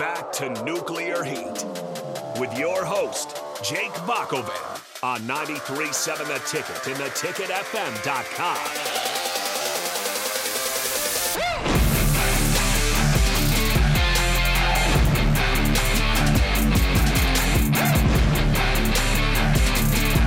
back to Nuclear Heat with your host, Jake Bakovan on 93.7 The Ticket and theticketfm.com.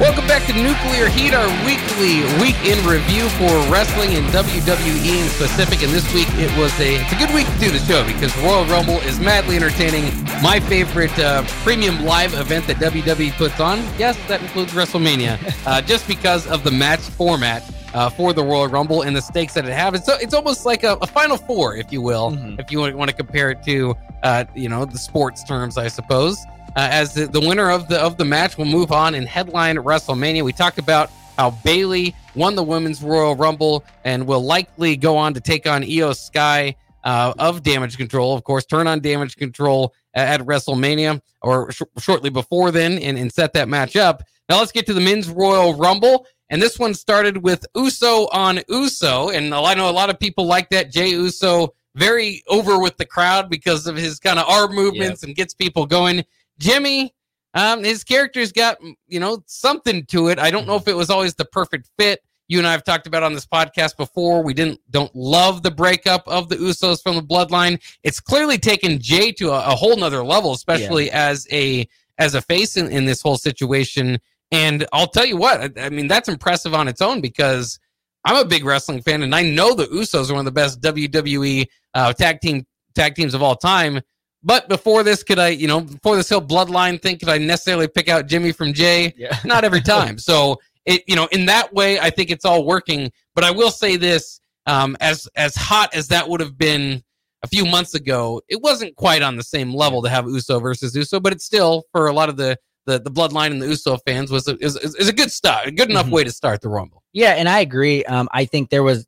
Welcome back to Nuclear Heat, our weekly week in review for wrestling and WWE in specific. And this week it was a it's a good week to do the show because Royal Rumble is madly entertaining. My favorite uh, premium live event that WWE puts on. Yes, that includes WrestleMania, uh, just because of the match format. Uh, for the Royal Rumble and the stakes that it has, it's, it's almost like a, a Final Four, if you will, mm-hmm. if you want, want to compare it to, uh, you know, the sports terms, I suppose uh, as the, the winner of the of the match will move on and headline WrestleMania. We talked about how Bayley won the Women's Royal Rumble and will likely go on to take on Iyo Sky uh, of Damage Control, of course, turn on Damage Control at, at WrestleMania or sh- shortly before then and, and set that match up. Now let's get to the Men's Royal Rumble. And this one started with Uso on Uso. And I know a lot of people like that. Jey Uso very over with the crowd because of his kind of arm movements yep. and gets people going. Jimmy, um, his character's got you know something to it. I don't know if it was always the perfect fit. You and I have talked about on this podcast before. We didn't don't love the breakup of the Usos from the Bloodline. It's clearly taken Jey to a, a whole nother level, especially yeah. as a as a face in, in this whole situation. And I'll tell you what, I, I mean that's impressive on its own because I'm a big wrestling fan, and I know the Usos are one of the best WWE uh, tag team tag teams of all time. But before this, could I, you know, before this whole bloodline thing, could I necessarily pick out Jimmy from Jey? Yeah. Not every time. so it, you know, in that way, I think it's all working. But I will say this: um, as as hot as that would have been a few months ago, it wasn't quite on the same level to have Uso versus Uso. But it's still for a lot of the the, the bloodline and the Uso fans was a, is, is a good start, a good enough mm-hmm. way to start the Rumble. Yeah, and I agree. Um, I think there was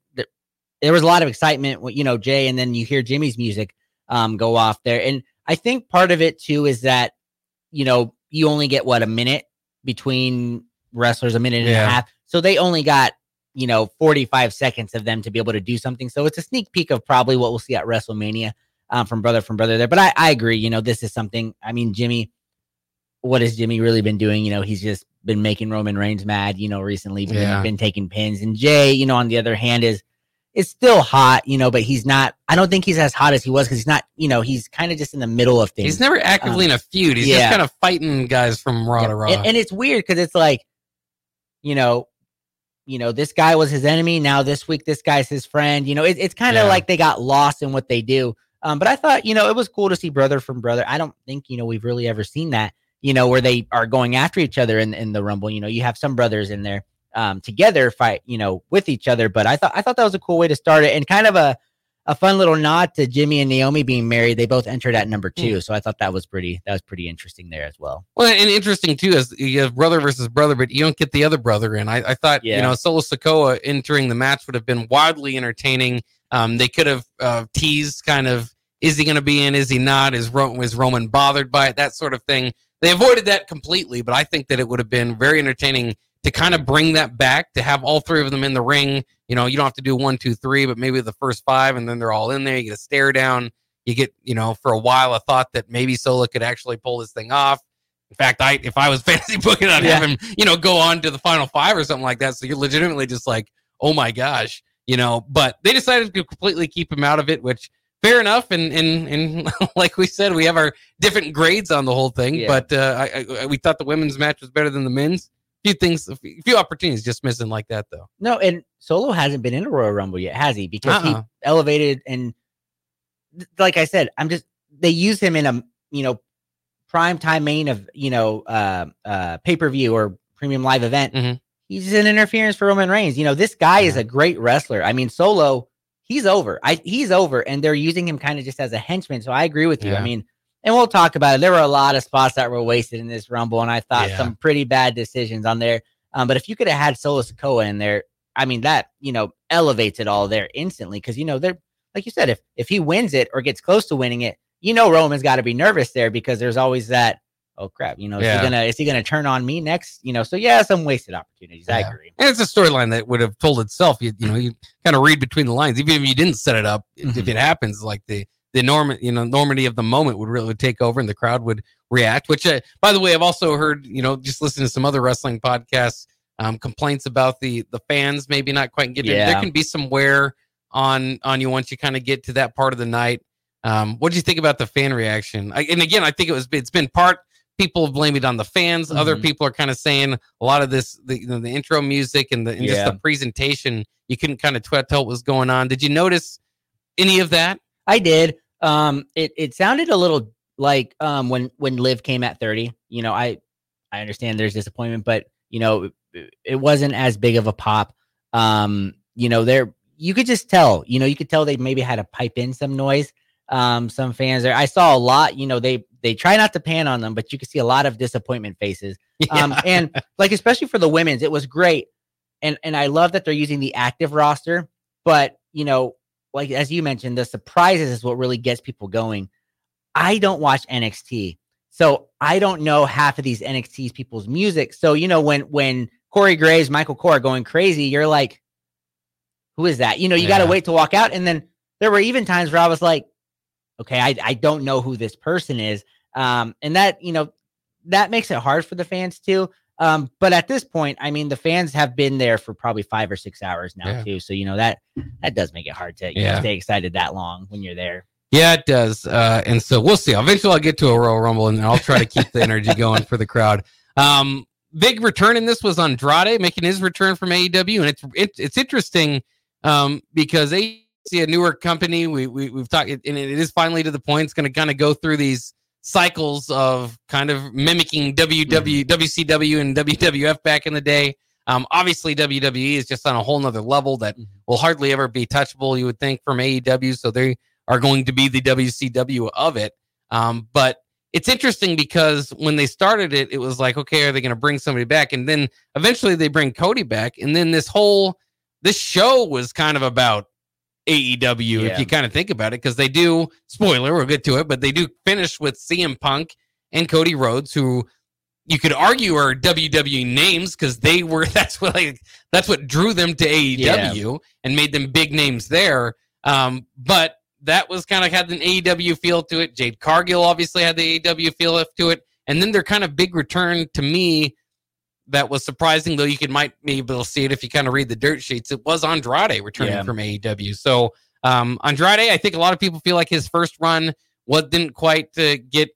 there was a lot of excitement, you know, Jey, and then you hear Jimmy's music um, go off there. And I think part of it too is that, you know, you only get what a minute between wrestlers, a minute and yeah. a half. So they only got, you know, 45 seconds of them to be able to do something. So it's a sneak peek of probably what we'll see at WrestleMania um, from brother from brother there. But I, I agree, you know, this is something, I mean, Jimmy, what has Jimmy really been doing? You know, he's just been making Roman Reigns mad, you know, recently, been, yeah. been taking pins. And Jey, you know, on the other hand, is is still hot, you know, but he's not. I don't think he's as hot as he was because he's not. You know, he's kind of just in the middle of things. He's never actively um, in a feud. He's yeah. just kind of fighting guys from Raw yeah. to Raw. And, and it's weird because it's like, you know, you know, this guy was his enemy. Now this week, this guy's his friend. You know, it, it's kind of yeah. like they got lost in what they do. Um, but I thought, you know, it was cool to see brother from brother. I don't think, you know, we've really ever seen that, you know, where they are going after each other in, in the Rumble. You know, you have some brothers in there um, together fight, you know, with each other. But I thought I thought that was a cool way to start it and kind of a a fun little nod to Jimmy and Naomi being married. They both entered at number two, mm. so I thought that was pretty that was pretty interesting there as well. Well, and interesting too is you have brother versus brother, but you don't get the other brother in. I, I thought yeah. you know Solo Sikoa entering the match would have been wildly entertaining. Um, they could have uh, teased kind of is he going to be in? Is he not? Is, Ro- is Roman bothered by it? That sort of thing. They avoided that completely, but I think that it would have been very entertaining to kind of bring that back to have all three of them in the ring. You know, you don't have to do one, two, three, but maybe the first five, and then they're all in there. You get a stare down. You get, you know, for a while, I thought that maybe Solo could actually pull this thing off. In fact, I if I was fantasy booking, I'd yeah. have him, you know, go on to the final five or something like that. So you're legitimately just like, oh my gosh, you know. But they decided to completely keep him out of it, which fair enough. And and and like we said, we have our different grades on the whole thing. Yeah. But uh, I, I, we thought the women's match was better than the men's few things, a few opportunities just missing like that though. No, and Solo hasn't been in a Royal Rumble yet, has he? Because uh-uh. he elevated and, like I said, I'm just they use him in a you know prime time main of you know uh uh pay per view or premium live event. Mm-hmm. He's an interference for Roman Reigns. You know this guy yeah. is a great wrestler. I mean Solo, he's over. I he's over, and they're using him kind of just as a henchman. So I agree with you. Yeah. I mean and we'll talk about it. There were a lot of spots that were wasted in this rumble, and I thought yeah. some pretty bad decisions on there. Um, but if you could have had Solo Sikoa in there, I mean that you know elevates it all there instantly because you know they're like you said, if if he wins it or gets close to winning it, you know Roman's got to be nervous there because there's always that. Oh crap! You know, yeah. is he gonna is he gonna turn on me next? You know, so yeah, some wasted opportunities. Yeah. I agree. And it's a storyline that would have told itself. You you know, you kind of read between the lines, even if you didn't set it up. Mm-hmm. If it happens, like the the norm, you know, normity of the moment would really take over and the crowd would react. Which, uh, by the way, I've also heard, you know, just listening to some other wrestling podcasts, um, complaints about the the fans maybe not quite getting. Yeah. There can be some wear on on you once you kind of get to that part of the night. Um, what do you think about the fan reaction? I, and again, I think it was it's been part people have blamed it on the fans. Mm-hmm. Other people are kind of saying a lot of this, the, you know, the intro music and, the, and yeah. just the presentation, you couldn't kind of tell what was going on. Did you notice any of that? I did. Um, it it sounded a little like um when when Liv came at thirty. You know, I I understand there's disappointment, but you know, it, it wasn't as big of a pop. Um, you know, there you could just tell. You know, you could tell they maybe had to pipe in some noise. Um, some fans there. I saw a lot. You know, they they try not to pan on them, but you can see a lot of disappointment faces. Yeah. Um, and like especially for the women's, it was great. And and I love that they're using the active roster, but you know, like as you mentioned, the surprises is what really gets people going. I don't watch NXT. So I don't know half of these NXT's people's music. So, you know, when when Corey Graves, Michael Cole going crazy, you're like, who is that? You know, you yeah. got to wait to walk out. And then there were even times where I was like, okay, I, I don't know who this person is. Um, and that, you know, that makes it hard for the fans too. Um, but at this point, I mean, the fans have been there for probably five or six hours now yeah. too. So you know that that does make it hard to yeah. know, stay excited that long when you're there. Yeah, it does. Uh, and so we'll see. Eventually, I'll get to a Royal Rumble, and I'll try to keep the energy going for the crowd. Um, big return in this was Andrade making his return from AEW, and it's it, it's interesting um, because a a newer company. We, we we've talked, and it is finally to the point. It's going to kind of go through these cycles of kind of mimicking WW, mm-hmm. WCW and WWF back in the day. Um, obviously, WWE is just on a whole nother level that mm-hmm. will hardly ever be touchable, you would think, from AEW. So they are going to be the WCW of it. Um, but it's interesting because when they started it, it was like, okay, are they going to bring somebody back? And then eventually they bring Cody back. And then this whole, this show was kind of about AEW yeah. if you kind of think about it, because they do. Spoiler, we'll get to it, but they do finish with CM Punk and Cody Rhodes, who you could argue are WWE names because they were. That's what like that's what drew them to AEW yeah. and made them big names there. Um, but that was kind of had an AEW feel to it. Jade Cargill obviously had the AEW feel to it, and then their kind of big return to me that was surprising, though you could might be able to see it if you kind of read the dirt sheets. It was Andrade returning yeah. from AEW. So um, Andrade, I think a lot of people feel like his first run what didn't quite uh, get.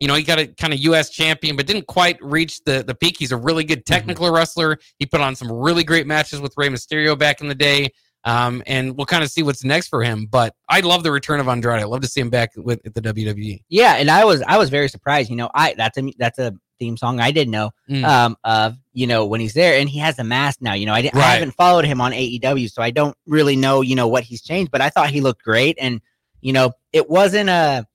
You know, he got a kind of U.S. champion, but didn't quite reach the the peak. He's a really good mm-hmm. technical mm-hmm. wrestler. He put on some really great matches with Rey Mysterio back in the day. Um, and we'll kind of see what's next for him. But I love the return of Andrade. I love to see him back with at the WWE. Yeah, and I was I was very surprised. You know, I that's a that's a theme song I didn't know mm. um, of, you know, when he's there and he has a mask now. You know, I, right. I haven't followed him on AEW, so I don't really know, you know, what he's changed, but I thought he looked great. And, you know, it wasn't a,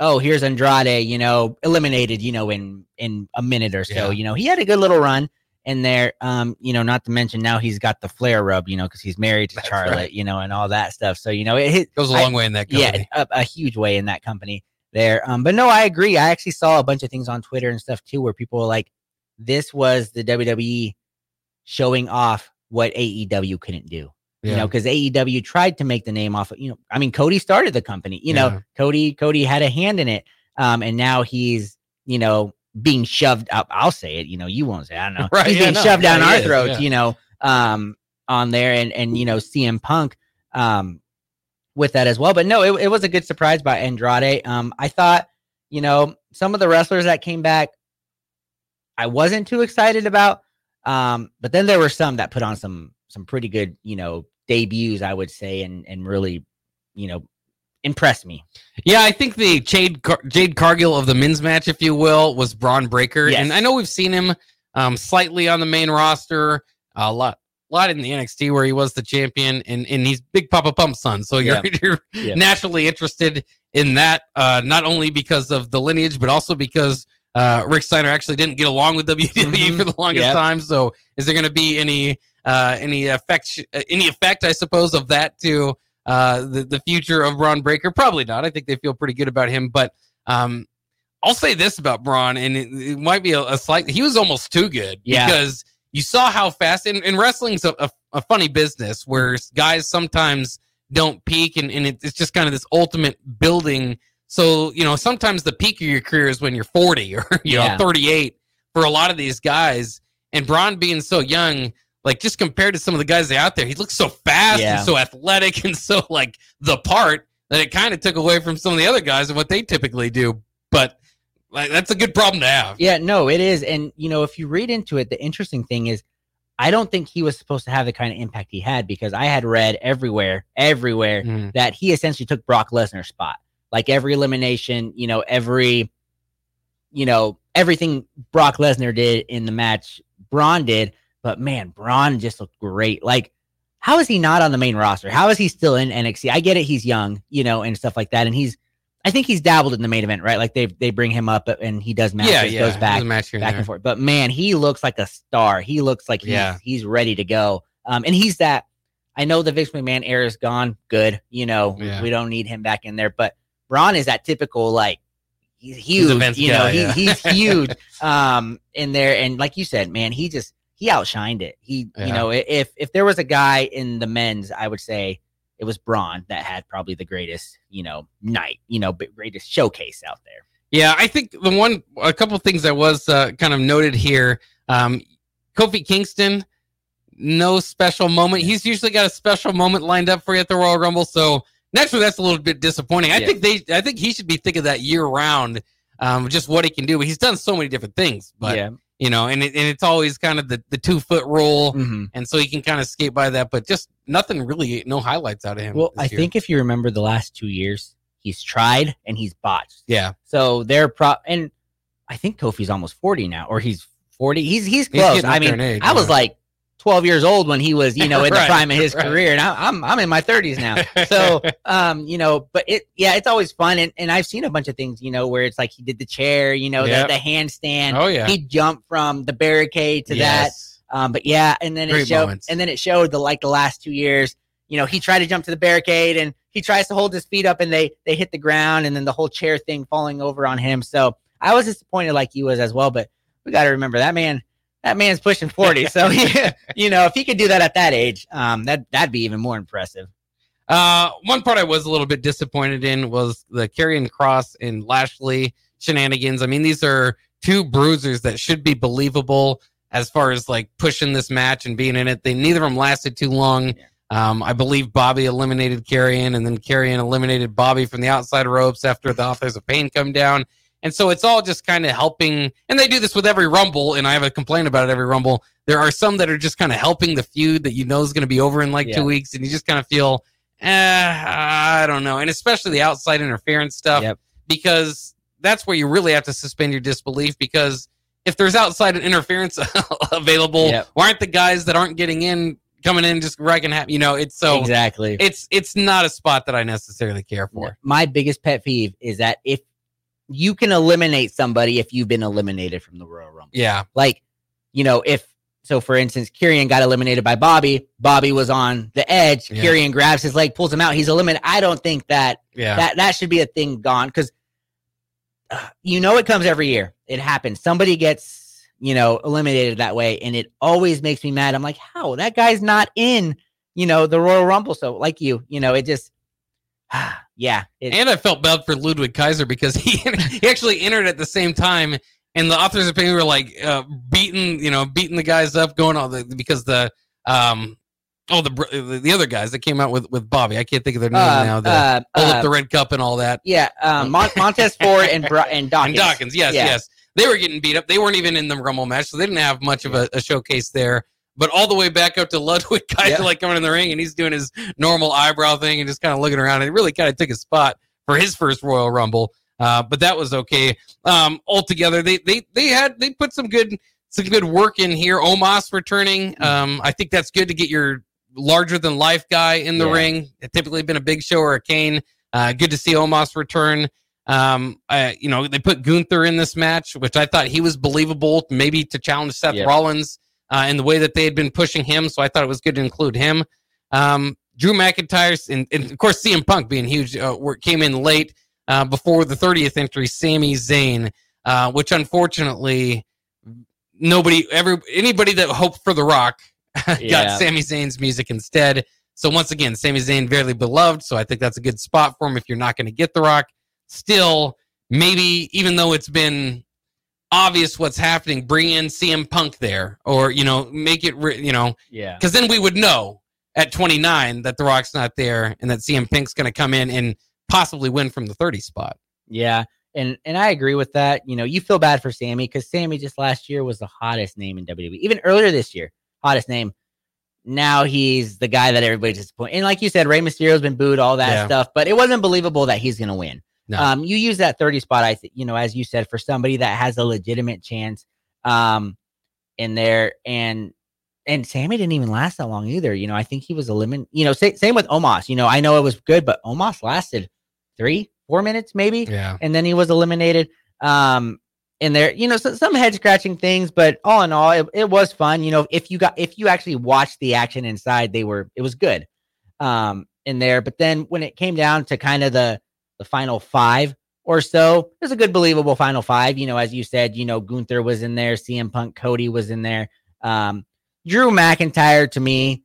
oh, here's Andrade, you know, eliminated, you know, in in a minute or so. Yeah. You know, he had a good little run in there. Um, you know, not to mention now he's got the Flair rub, you know, because he's married to That's Charlotte, right. you know, and all that stuff. So you know, it, it goes a long I, way in that company. Yeah, a, a, huge way in that company there. Um, but no, I agree. I actually saw a bunch of things on Twitter and stuff too, where people were like, "This was the WWE showing off what AEW couldn't do." Yeah. You know, because AEW tried to make the name off of, you know, I mean, Cody started the company, you yeah. know, Cody, Cody had a hand in it. Um, and now he's, you know, being shoved up. I'll say it, you know, you won't say, I don't know. right. He's yeah, being no, shoved down our is, throats, you know, um, on there and, and, you know, CM Punk, um, with that as well. But no, it, it was a good surprise by Andrade. Um, I thought, you know, some of the wrestlers that came back, I wasn't too excited about. Um, but then there were some that put on some some pretty good, you know, debuts, I would say, and and really, you know, impressed me. Yeah, I think the Jade Car- Jade Cargill of the men's match, if you will, was Bron Breakker, yes. and I know we've seen him um, slightly on the main roster a lot lot in the NXT where he was the champion, and and he's Big Poppa Pump's son. So you're, yeah. you're yeah. naturally interested in that, uh, not only because of the lineage, but also because uh, Rick Steiner actually didn't get along with WWE mm-hmm. for the longest yep. time. So is there going to be any uh, any effect any effect, I suppose, of that to uh, the the future of Bron Breakker? Probably not. I think they feel pretty good about him, but. Um, I'll say this about Bron, and it, it might be a, a, slight. He was almost too good yeah. because you saw how fast and, and wrestling's a, a, a, funny business where guys sometimes don't peak, and, and it's just kind of this ultimate building. So you know, sometimes the peak of your career is when you're 40 or you yeah. know 38 for a lot of these guys. And Bron being so young, like just compared to some of the guys out there, he looks so fast yeah. and so athletic and so like the part that it kind of took away from some of the other guys and what they typically do. But like that's a good problem to have. Yeah, no, it is. And you know, if you read into it, the interesting thing is I don't think he was supposed to have the kind of impact he had because I had read everywhere, everywhere mm. that he essentially took Brock Lesnar's spot. Like every elimination, you know, every you know, everything Brock Lesnar did in the match, Bron did. But man, Bron just looked great. Like, how is he not on the main roster? How is he still in NXT? I get it, he's young, you know, and stuff like that. And he's, I think he's dabbled in the main event, right? Like they they bring him up and he does matches, yeah, yeah. goes back, match back and forth. But man, he looks like a star. He looks like he's, yeah. he's ready to go. Um, and he's that. I know the Vince McMahon era is gone. Good, you know, yeah. we don't need him back in there. But Bron is that typical like he's huge. He's you know, he, he's huge um in there. And like you said, man, he just he outshined it. He, yeah. you know, if if there was a guy in the men's, I would say it was Bron that had probably the greatest, you know, night, you know, greatest showcase out there. Yeah, I think the one, a couple things that was uh, kind of noted here. Um, Kofi Kingston, no special moment. He's usually got a special moment lined up for you at the Royal Rumble, so naturally that's a little bit disappointing. I yeah. think they, I think he should be thinking that year round, um, just what he can do. But he's done so many different things. But yeah you know, and it, and it's always kind of the, the two foot rule, mm-hmm. and so he can kind of skate by that, but just nothing really, no highlights out of him. Well, I year. think if you remember the last two years, he's tried and he's botched. Yeah. So they're pro, and I think Kofi's almost forty now, or he's forty. He's he's close. He's I mean, age, I was like 12 years old when he was, you know, in right, the prime of his right. career. And I, am I'm in my 30s now. So, um, you know, but it, yeah, it's always fun. And, and I've seen a bunch of things, you know, where it's like he did the chair, you know, yep. the, the handstand. Oh, yeah. He jumped from the barricade to yes. that. Um, but yeah, and then Great it showed, moments. and then it showed the like the last two years, you know, he tried to jump to the barricade and he tries to hold his feet up and they they hit the ground and then the whole chair thing falling over on him. So I was disappointed like he was as well. But we got to remember that man that man's pushing 40. So, you know, if he could do that at that age, um, that, that'd be even more impressive. Uh, one part I was a little bit disappointed in was the Karrion Kross and Lashley shenanigans. I mean, these are two bruisers that should be believable as far as like pushing this match and being in it. They neither of them lasted too long. Um, I believe Bobby eliminated Karrion, and then Karrion eliminated Bobby from the outside ropes after the authors of pain come down. And so it's all just kind of helping. And they do this with every Rumble, and I have a complaint about it every Rumble. There are some that are just kind of helping the feud that you know is going to be over in like yeah. two weeks, and you just kind of feel, eh, I don't know. And especially the outside interference stuff, yep. because that's where you really have to suspend your disbelief. Because if there's outside interference available, yep. why aren't the guys that aren't getting in coming in just wrecking happy? You know, it's so exactly. It's it's not a spot that I necessarily care for. My biggest pet peeve is that if you can eliminate somebody if you've been eliminated from the Royal Rumble. Yeah. Like, you know, if so for instance, Karrion got eliminated by Bobby. Bobby was on the edge. Yeah. Karrion grabs his leg, pulls him out. He's eliminated. I don't think that yeah. that that should be a thing gone because uh, you know it comes every year. It happens. Somebody gets you know eliminated that way, and it always makes me mad. I'm like, how that guy's not in you know the Royal Rumble. So like you, you know, it just yeah. It, and I felt bad for Ludwig Kaiser because he he actually entered at the same time, and the authors of pain were like uh, beating you know beating the guys up, going all the because the um oh the the other guys that came out with with Bobby I can't think of their name uh, now the uh, hold up uh, the red cup and all that yeah um, Mon- Montez Ford and Bra- and Dawkins and Dawkins yes yeah. yes they were getting beat up they weren't even in the Rumble match so they didn't have much of a, a showcase there but all the way back up to Ludwig Kaiser, yeah. like coming in the ring, and he's doing his normal eyebrow thing and just kind of looking around. And it really kind of took a spot for his first Royal Rumble. Uh, but that was okay. Um, altogether, they they they had they put some good some good work in here. Omos returning. Mm. Um, I think that's good to get your larger than life guy in the yeah. ring. It typically been a big show or a Kane. Uh, good to see Omos return. Um, I, you know, they put Gunther in this match, which I thought he was believable, maybe to challenge Seth. Rollins uh, in the way that they had been pushing him. So I thought it was good to include him. Um, Drew McIntyre, and, and, of course CM Punk being huge, uh, came in late uh, before the 30th entry. Sami Zayn, uh, which unfortunately nobody, every anybody that hoped for The Rock got yeah. Sami Zayn's music instead. So once again, Sami Zayn very beloved. So I think that's a good spot for him if you're not going to get The Rock. Still, maybe even though it's been obvious what's happening, bring in CM Punk there, or you know, make it you know, yeah, because then we would know at 29 that The Rock's not there and that CM Punk's going to come in and possibly win from the 30 spot. Yeah. And and I agree with that. You know, you feel bad for Sami because Sami just last year was the hottest name in WWE. Even earlier this year, hottest name. Now he's the guy that everybody's disappointed. And like you said, Rey Mysterio's been booed, all that yeah. stuff, but it wasn't believable that he's gonna win. No. Um, you use that 30 spot, I think, you know, as you said, for somebody that has a legitimate chance um in there. And and Sami didn't even last that long either. You know, I think he was eliminated. You know, say, same with Omos. You know, I know it was good, but Omos lasted three, four minutes maybe. Yeah. And then he was eliminated. Um, in there, you know, so, some head scratching things, but all in all, it, it was fun. You know, if you got if you actually watched the action inside, they were it was good. Um, in there, but then when it came down to kind of the the final five or so, was a good believable final five. You know, as you said, you know, Gunther was in there, CM Punk, Cody was in there. Um, Drew McIntyre to me,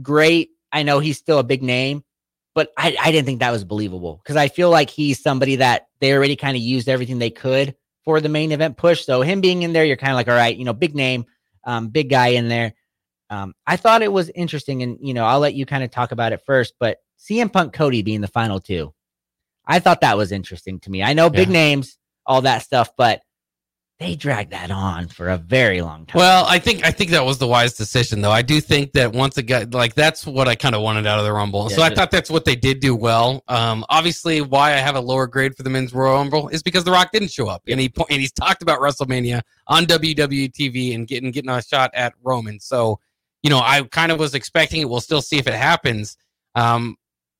great. I know he's still a big name, but I, I didn't think that was believable because I feel like he's somebody that they already kind of used everything they could for the main event push. So him being in there, you're kind of like, all right, you know, big name, um, big guy in there. Um, I thought it was interesting, and you know, I'll let you kind of talk about it first. But CM Punk Cody being the final two, I thought that was interesting to me. I know big yeah. names, all that stuff, but they dragged that on for a very long time. Well, I think I think that was the wise decision, though. I do think that once again, like that's what I kind of wanted out of the Rumble. Yeah, so I thought that's what they did do well. Um, obviously, why I have a lower grade for the men's Royal Rumble is because The Rock didn't show up, and he and he's talked about WrestleMania on WWE TV and getting getting a shot at Roman. So, you know, I kind of was expecting it. We'll still see if it happens. Um,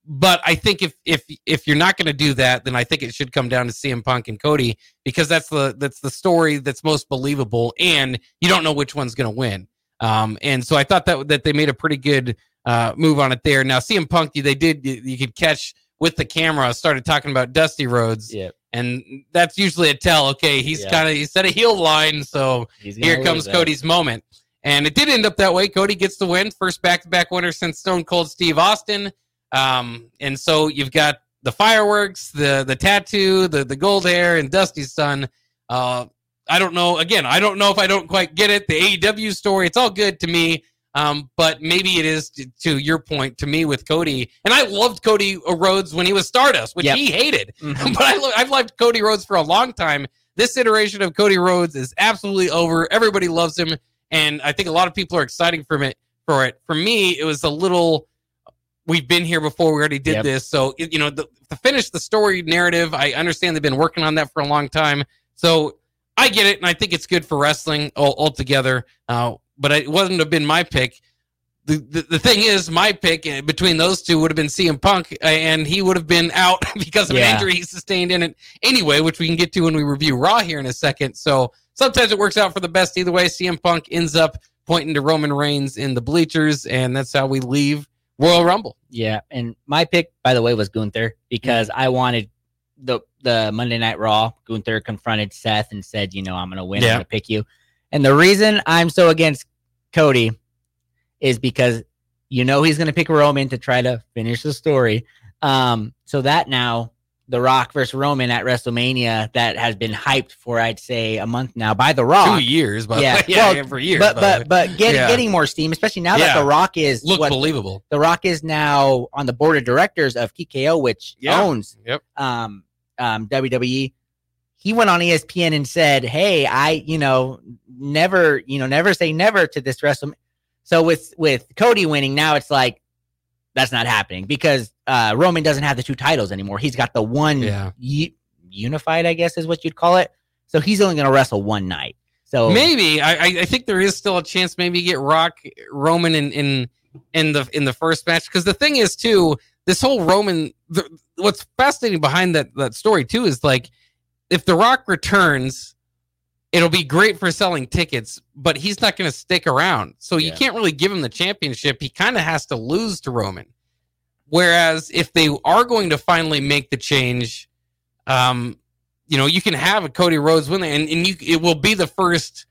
but I think if if if you're not going to do that, then I think it should come down to CM Punk and Cody because that's the that's the story that's most believable, and you don't know which one's going to win. Um, and so I thought that that they made a pretty good uh, move on it there. Now CM Punk, they did you, you could catch with the camera started talking about Dusty Rhodes, yeah, and that's usually a tell. Okay, he's yeah. kind of he set a heel line, so here comes Cody's moment. And it did end up that way. Cody gets the win, first back to back winner since Stone Cold Steve Austin. Um, and so you've got the fireworks, the the tattoo, the the gold hair, and Dusty's son. Uh, I don't know. Again, I don't know if I don't quite get it. The AEW story, it's all good to me. Um, but maybe it is to, to, your point to me with Cody. And I loved Cody Rhodes when he was Stardust, which yep. he hated. Mm-hmm. But I lo- I've loved Cody Rhodes for a long time. This iteration of Cody Rhodes is absolutely over. Everybody loves him, and I think a lot of people are excited for it. For it, for me, it was a little we've been here before. We already did yep. this. So, you know, the, to finish the story narrative, I understand they've been working on that for a long time. So I get it. And I think it's good for wrestling all, altogether. Uh, but it wouldn't have been my pick. The, the, the thing is, my pick uh, between those two would have been CM Punk, uh, and he would have been out because of yeah. an injury he sustained in it anyway, which we can get to when we review Raw here in a second. So sometimes it works out for the best either way. CM Punk ends up pointing to Roman Reigns in the bleachers, and that's how we leave Royal Rumble. Yeah, and my pick, by the way, was Gunther because I wanted the the Monday Night Raw. Gunther confronted Seth and said, "You know, I'm going to win. Yeah. I'm going to pick you." And the reason I'm so against Cody is because you know he's going to pick Roman to try to finish the story. Um, so that now the Rock versus Roman at WrestleMania that has been hyped for I'd say a month now by The Rock. Two years, but yeah, yeah, well, for years. But but but get, yeah. getting more steam, especially now yeah. that The Rock is look what, believable. The Rock is now on the board of directors of TKO, which yeah. owns yep. um um WWE. He went on ESPN and said, "Hey, I you know never you know never say never to this WrestleMania." So with with Cody winning now, it's like that's not happening because uh, Roman doesn't have the two titles anymore. He's got the one yeah. u- unified, I guess is what you'd call it. So he's only going to wrestle one night. So maybe I, I think there is still a chance. Maybe get Rock Roman in in in the in the first match because the thing is too this whole Roman. The, what's fascinating behind that that story too is like if the Rock returns, it'll be great for selling tickets, but he's not going to stick around. So you can't really give him the championship. He kind of has to lose to Roman. Whereas if they are going to finally make the change, um, you know, you can have a Cody Rhodes win, and, and you it will be the first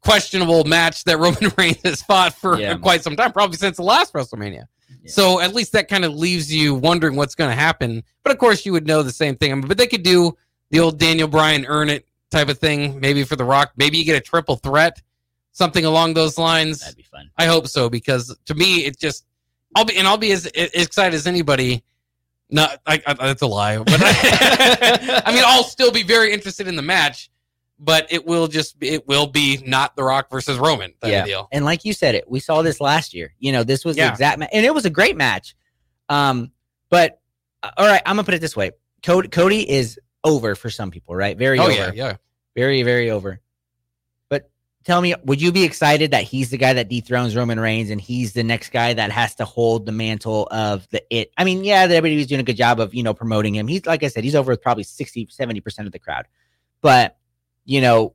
questionable match that Roman Reigns has fought for yeah. quite some time, probably since the last WrestleMania. Yeah. So at least that kind of leaves you wondering what's going to happen. But of course, you would know the same thing. But they could do the old Daniel Bryan earn it type of thing, maybe for The Rock. Maybe you get a triple threat, something along those lines. That'd be fun. I hope so because to me, it just I'll be and I'll be as, as excited as anybody. No, I, I, that's a lie, but I, I mean, I'll still be very interested in the match but it will just it will be not The Rock versus Roman. yeah. Deal. And like you said, it we saw this last year. You know, this was yeah. the exact match, and it was a great match. Um, but uh, all right, I'm gonna put it this way: Cody, Cody is over for some people, right? Very oh, over. Yeah, yeah. Very, very over. Tell me, would you be excited that he's the guy that dethrones Roman Reigns and he's the next guy that has to hold the mantle of the it? I mean, yeah, everybody's doing a good job of, you know, promoting him. He's, like I said, he's over with probably 60, 70% of the crowd. But, you know,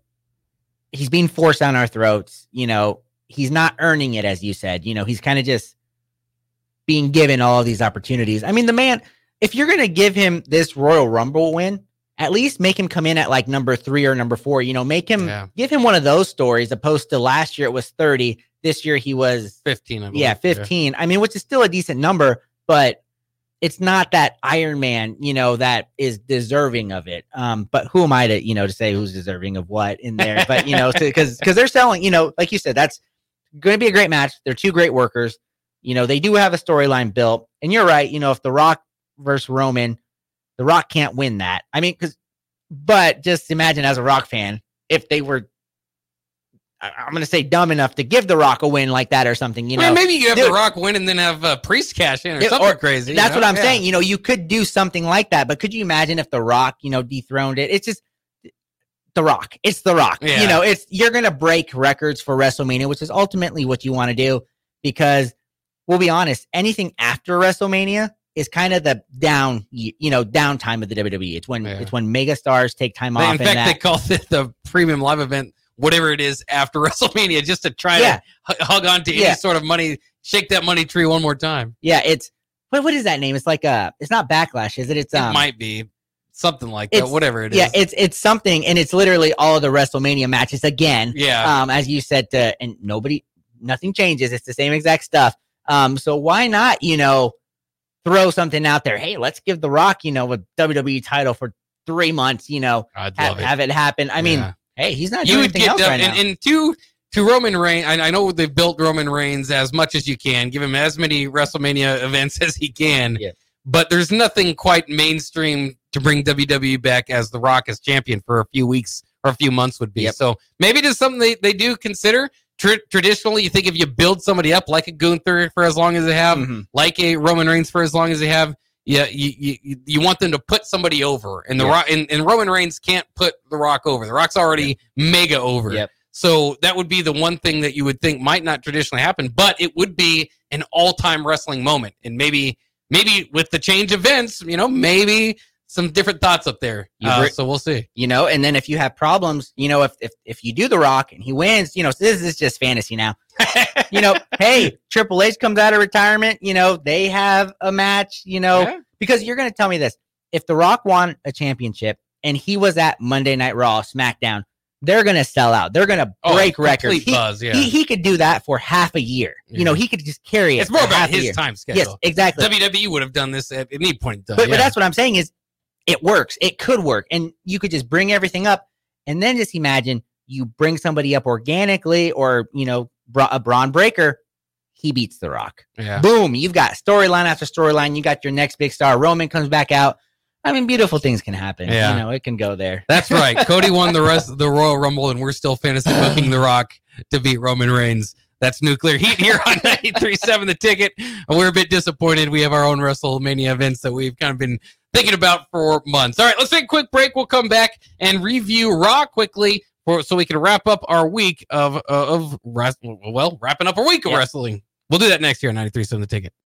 he's being forced down our throats. You know, he's not earning it, as you said. You know, he's kind of just being given all these opportunities. I mean, the man, if you're going to give him this Royal Rumble win, at least make him come in at like number three or number four. You know, make him yeah. give him one of those stories opposed to last year it was 30. This year he was 15. yeah, 15. Yeah. I mean, which is still a decent number, but it's not that Iron Man, you know, that is deserving of it. Um, but who am I to, you know, to say who's deserving of what in there? But you know, because because they're selling, you know, like you said, that's going to be a great match. They're two great workers. You know, they do have a storyline built, and you're right. You know, if The Rock versus Roman the Rock can't win that. I mean, because, but just imagine as a Rock fan, if they were, I'm going to say dumb enough to give The Rock a win like that or something, you know. maybe you have Dude, The Rock win and then have a Priest cash in or it, something or, crazy. That's know? what I'm yeah. saying. You know, you could do something like that, but could you imagine if The Rock, you know, dethroned it? It's just, the Rock. It's The Rock. Yeah. You know, it's you're gonna break records for WrestleMania, which is ultimately what you want to do. Because we'll be honest, anything after WrestleMania is kind of the down, you know, downtime of the WWE. It's when yeah. it's when mega stars take time they, off. In fact, that, they call it the premium live event, whatever it is after WrestleMania, just to try yeah. to hug on to yeah. any sort of money, shake that money tree one more time. Yeah, it's what what is that name? It's like uh it's not backlash, is it? It's um, it might be something like that, whatever it is. Yeah, it's it's something, and it's literally all the WrestleMania matches again. Yeah, um, as you said, to, and nobody, nothing changes. It's the same exact stuff. Um, so why not, you know? Throw something out there. Hey, let's give The Rock, you know, a WWE title for three months. You know, I'd have, it. have it happen. I mean, hey, he's not doing anything else right and, now. And to to Roman Reigns, I, I know they've built Roman Reigns as much as you can, give him as many WrestleMania events as he can. Yeah. But there's nothing quite mainstream to bring WWE back as The Rock as champion for a few weeks or a few months would be. Yep. So maybe just something they, they do consider traditionally, you think if you build somebody up like a Gunther for as long as they have, mm-hmm. like a Roman Reigns for as long as they have, yeah, you, you, you want them to put somebody over, and the yeah. Rock and, and, Roman Reigns can't put the Rock over. The Rock's already yep. mega over. Yep. So that would be the one thing that you would think might not traditionally happen, but it would be an all-time wrestling moment, and maybe maybe with the change events, you know, maybe some different thoughts up there. Uh, so we'll see. You know, and then if you have problems, you know, if if if you do the Rock and he wins, you know, so this is just fantasy now. you know, hey, Triple H comes out of retirement. You know, they have a match. You know, yeah. because you're going to tell me this: if the Rock won a championship and he was at Monday Night Raw, SmackDown. They're gonna sell out. They're gonna oh, break oh, records. He, buzz, yeah. he, he could do that for half a year. Yeah. You know, he could just carry it. It's more about his time schedule. Yes, exactly. WWE would have done this at any point. But, yeah. but that's what I'm saying is it works. It could work. And you could just bring everything up and then just imagine you bring somebody up organically or, you know, a Bron Breakker, he beats The Rock. Yeah. Boom. You've got storyline after storyline. You got your next big star. Roman comes back out. I mean, beautiful things can happen. Yeah. You know, it can go there. That's right. Cody won the rest of the Royal Rumble, and we're still fantasy booking The Rock to beat Roman Reigns. That's nuclear heat here on 93.7 The Ticket. We're a bit disappointed. We have our own WrestleMania events that we've kind of been thinking about for months. All right, let's take a quick break. We'll come back and review Raw quickly for, so we can wrap up our week of, uh, of well, wrapping up our week of wrestling. We'll do that next year on 93.7 The Ticket.